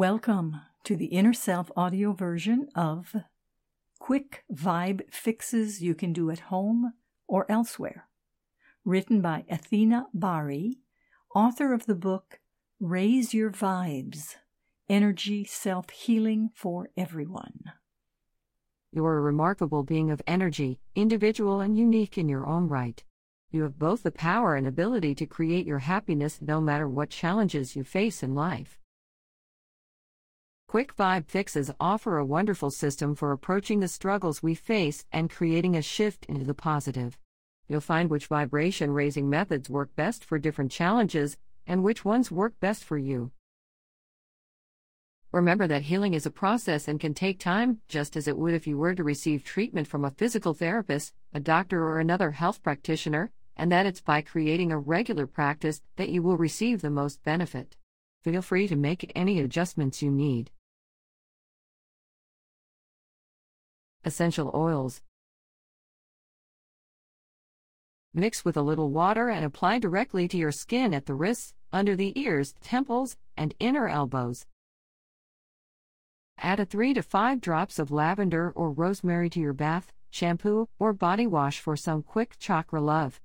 Welcome to the Inner Self audio version of Quick Vibe Fixes You Can Do at Home or Elsewhere, written by Athena Bari, author of the book Raise Your Vibes Energy Self Healing for Everyone. You are a remarkable being of energy, individual and unique in your own right. You have both the power and ability to create your happiness no matter what challenges you face in life. Quick Vibe Fixes offer a wonderful system for approaching the struggles we face and creating a shift into the positive. You'll find which vibration raising methods work best for different challenges and which ones work best for you. Remember that healing is a process and can take time, just as it would if you were to receive treatment from a physical therapist, a doctor, or another health practitioner, and that it's by creating a regular practice that you will receive the most benefit. Feel free to make any adjustments you need. Essential oils. Mix with a little water and apply directly to your skin at the wrists, under the ears, temples, and inner elbows. Add a 3 to 5 drops of lavender or rosemary to your bath, shampoo, or body wash for some quick chakra love.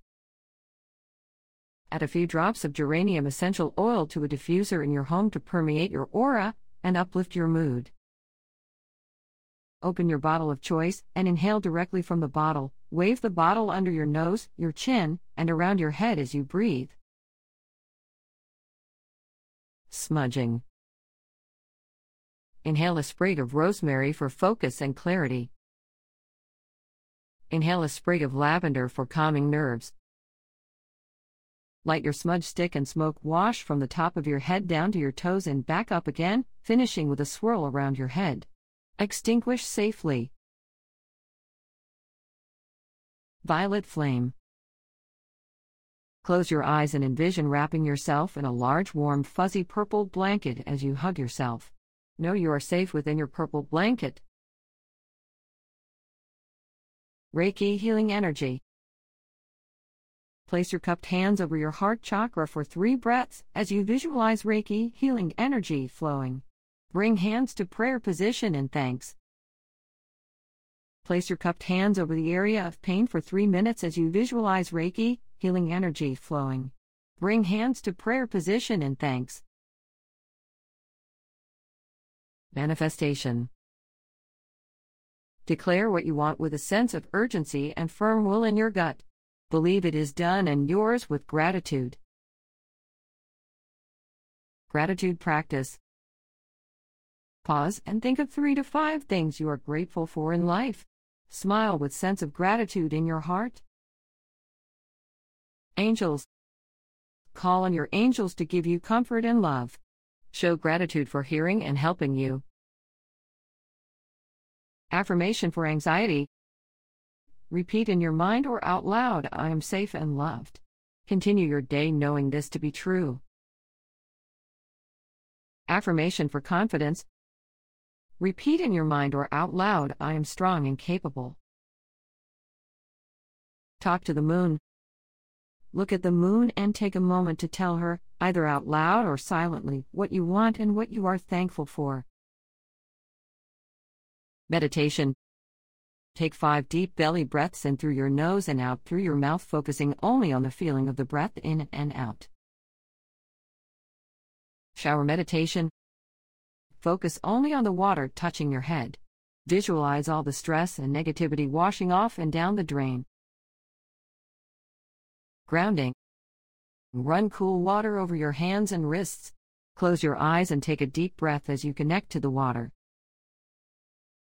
Add a few drops of geranium essential oil to a diffuser in your home to permeate your aura and uplift your mood. Open your bottle of choice and inhale directly from the bottle. Wave the bottle under your nose, your chin, and around your head as you breathe. Smudging. Inhale a sprig of rosemary for focus and clarity. Inhale a sprig of lavender for calming nerves. Light your smudge stick and smoke wash from the top of your head down to your toes and back up again, finishing with a swirl around your head. Extinguish safely. Violet Flame. Close your eyes and envision wrapping yourself in a large, warm, fuzzy purple blanket as you hug yourself. Know you are safe within your purple blanket. Reiki Healing Energy. Place your cupped hands over your heart chakra for three breaths as you visualize Reiki healing energy flowing. Bring hands to prayer position and thanks. Place your cupped hands over the area of pain for three minutes as you visualize Reiki, healing energy flowing. Bring hands to prayer position and thanks. Manifestation Declare what you want with a sense of urgency and firm will in your gut. Believe it is done and yours with gratitude. Gratitude practice. Pause and think of three to five things you are grateful for in life. Smile with sense of gratitude in your heart. Angels. Call on your angels to give you comfort and love. Show gratitude for hearing and helping you. Affirmation for anxiety. Repeat in your mind or out loud I am safe and loved. Continue your day knowing this to be true. Affirmation for confidence. Repeat in your mind or out loud I am strong and capable. Talk to the moon. Look at the moon and take a moment to tell her, either out loud or silently, what you want and what you are thankful for. Meditation. Take five deep belly breaths in through your nose and out through your mouth, focusing only on the feeling of the breath in and out. Shower meditation. Focus only on the water touching your head. Visualize all the stress and negativity washing off and down the drain. Grounding. Run cool water over your hands and wrists. Close your eyes and take a deep breath as you connect to the water.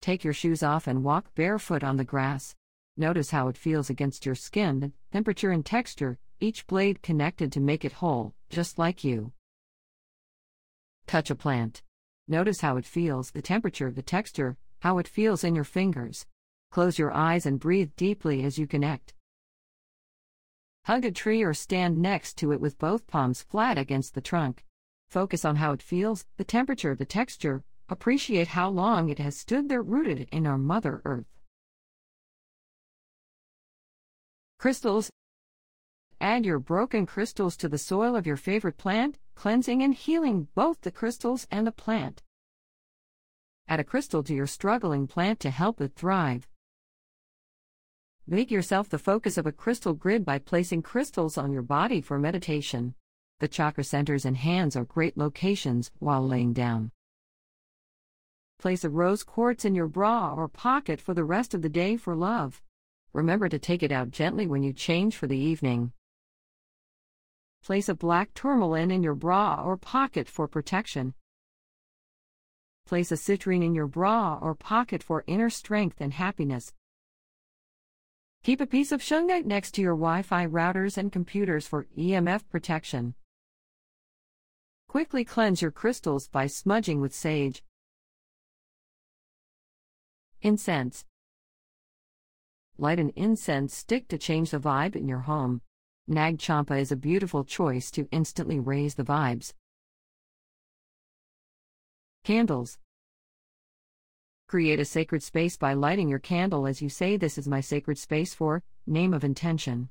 Take your shoes off and walk barefoot on the grass. Notice how it feels against your skin, temperature and texture, each blade connected to make it whole, just like you. Touch a plant. Notice how it feels, the temperature, the texture, how it feels in your fingers. Close your eyes and breathe deeply as you connect. Hug a tree or stand next to it with both palms flat against the trunk. Focus on how it feels, the temperature, the texture, appreciate how long it has stood there rooted in our Mother Earth. Crystals Add your broken crystals to the soil of your favorite plant, cleansing and healing both the crystals and the plant. Add a crystal to your struggling plant to help it thrive. Make yourself the focus of a crystal grid by placing crystals on your body for meditation. The chakra centers and hands are great locations while laying down. Place a rose quartz in your bra or pocket for the rest of the day for love. Remember to take it out gently when you change for the evening. Place a black tourmaline in your bra or pocket for protection. Place a citrine in your bra or pocket for inner strength and happiness. Keep a piece of shungite next to your Wi Fi routers and computers for EMF protection. Quickly cleanse your crystals by smudging with sage. Incense. Light an incense stick to change the vibe in your home. Nag Champa is a beautiful choice to instantly raise the vibes. Candles. Create a sacred space by lighting your candle as you say, This is my sacred space for name of intention.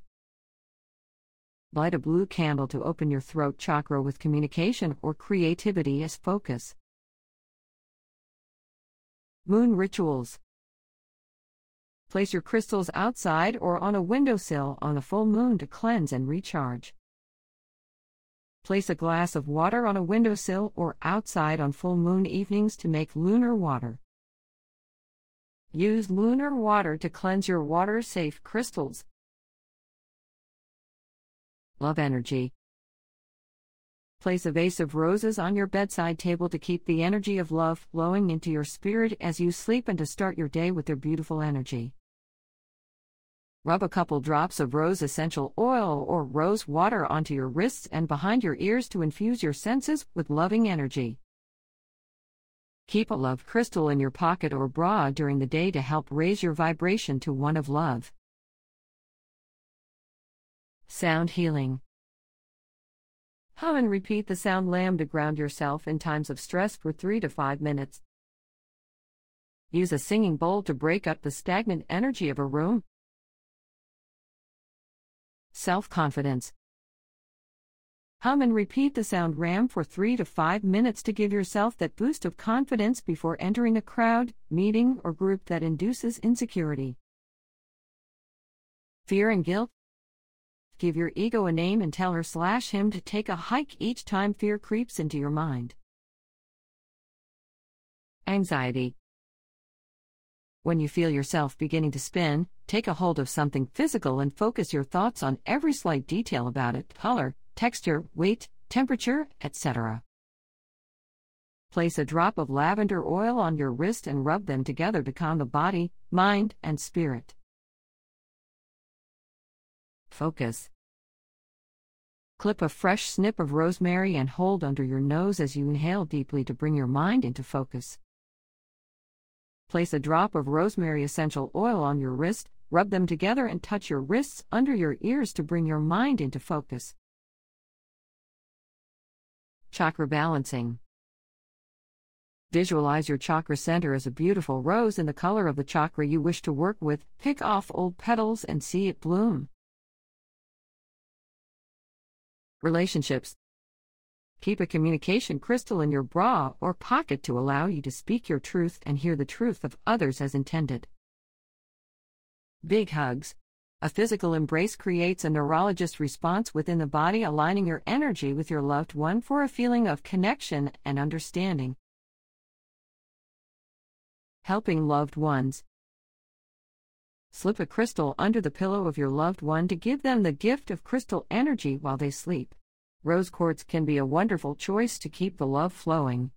Light a blue candle to open your throat chakra with communication or creativity as focus. Moon Rituals Place your crystals outside or on a windowsill on a full moon to cleanse and recharge. Place a glass of water on a windowsill or outside on full moon evenings to make lunar water. Use lunar water to cleanse your water safe crystals. Love energy. Place a vase of roses on your bedside table to keep the energy of love flowing into your spirit as you sleep and to start your day with their beautiful energy. Rub a couple drops of rose essential oil or rose water onto your wrists and behind your ears to infuse your senses with loving energy. Keep a love crystal in your pocket or bra during the day to help raise your vibration to one of love. Sound healing. Hum and repeat the sound LAM to ground yourself in times of stress for 3 to 5 minutes. Use a singing bowl to break up the stagnant energy of a room. Self confidence. Hum and repeat the sound RAM for 3 to 5 minutes to give yourself that boost of confidence before entering a crowd, meeting, or group that induces insecurity. Fear and guilt. Give your ego a name and tell her slash him to take a hike each time fear creeps into your mind. Anxiety. When you feel yourself beginning to spin, take a hold of something physical and focus your thoughts on every slight detail about it color, texture, weight, temperature, etc. Place a drop of lavender oil on your wrist and rub them together to calm the body, mind, and spirit. Focus. Clip a fresh snip of rosemary and hold under your nose as you inhale deeply to bring your mind into focus. Place a drop of rosemary essential oil on your wrist, rub them together and touch your wrists under your ears to bring your mind into focus. Chakra balancing. Visualize your chakra center as a beautiful rose in the color of the chakra you wish to work with. Pick off old petals and see it bloom. Relationships. Keep a communication crystal in your bra or pocket to allow you to speak your truth and hear the truth of others as intended. Big hugs. A physical embrace creates a neurologist response within the body, aligning your energy with your loved one for a feeling of connection and understanding. Helping loved ones. Slip a crystal under the pillow of your loved one to give them the gift of crystal energy while they sleep. Rose quartz can be a wonderful choice to keep the love flowing.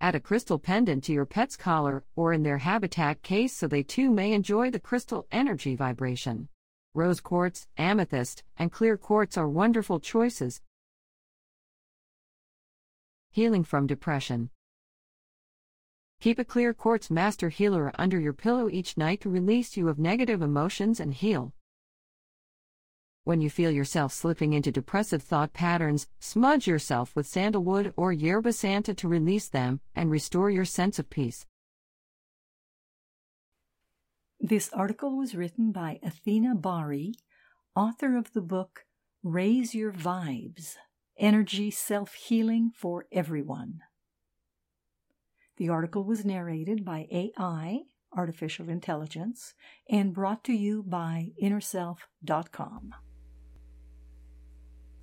Add a crystal pendant to your pet's collar or in their habitat case so they too may enjoy the crystal energy vibration. Rose quartz, amethyst, and clear quartz are wonderful choices. Healing from depression. Keep a clear quartz master healer under your pillow each night to release you of negative emotions and heal. When you feel yourself slipping into depressive thought patterns, smudge yourself with sandalwood or yerba santa to release them and restore your sense of peace. This article was written by Athena Bari, author of the book Raise Your Vibes Energy Self Healing for Everyone. The article was narrated by AI, Artificial Intelligence, and brought to you by InnerSelf.com.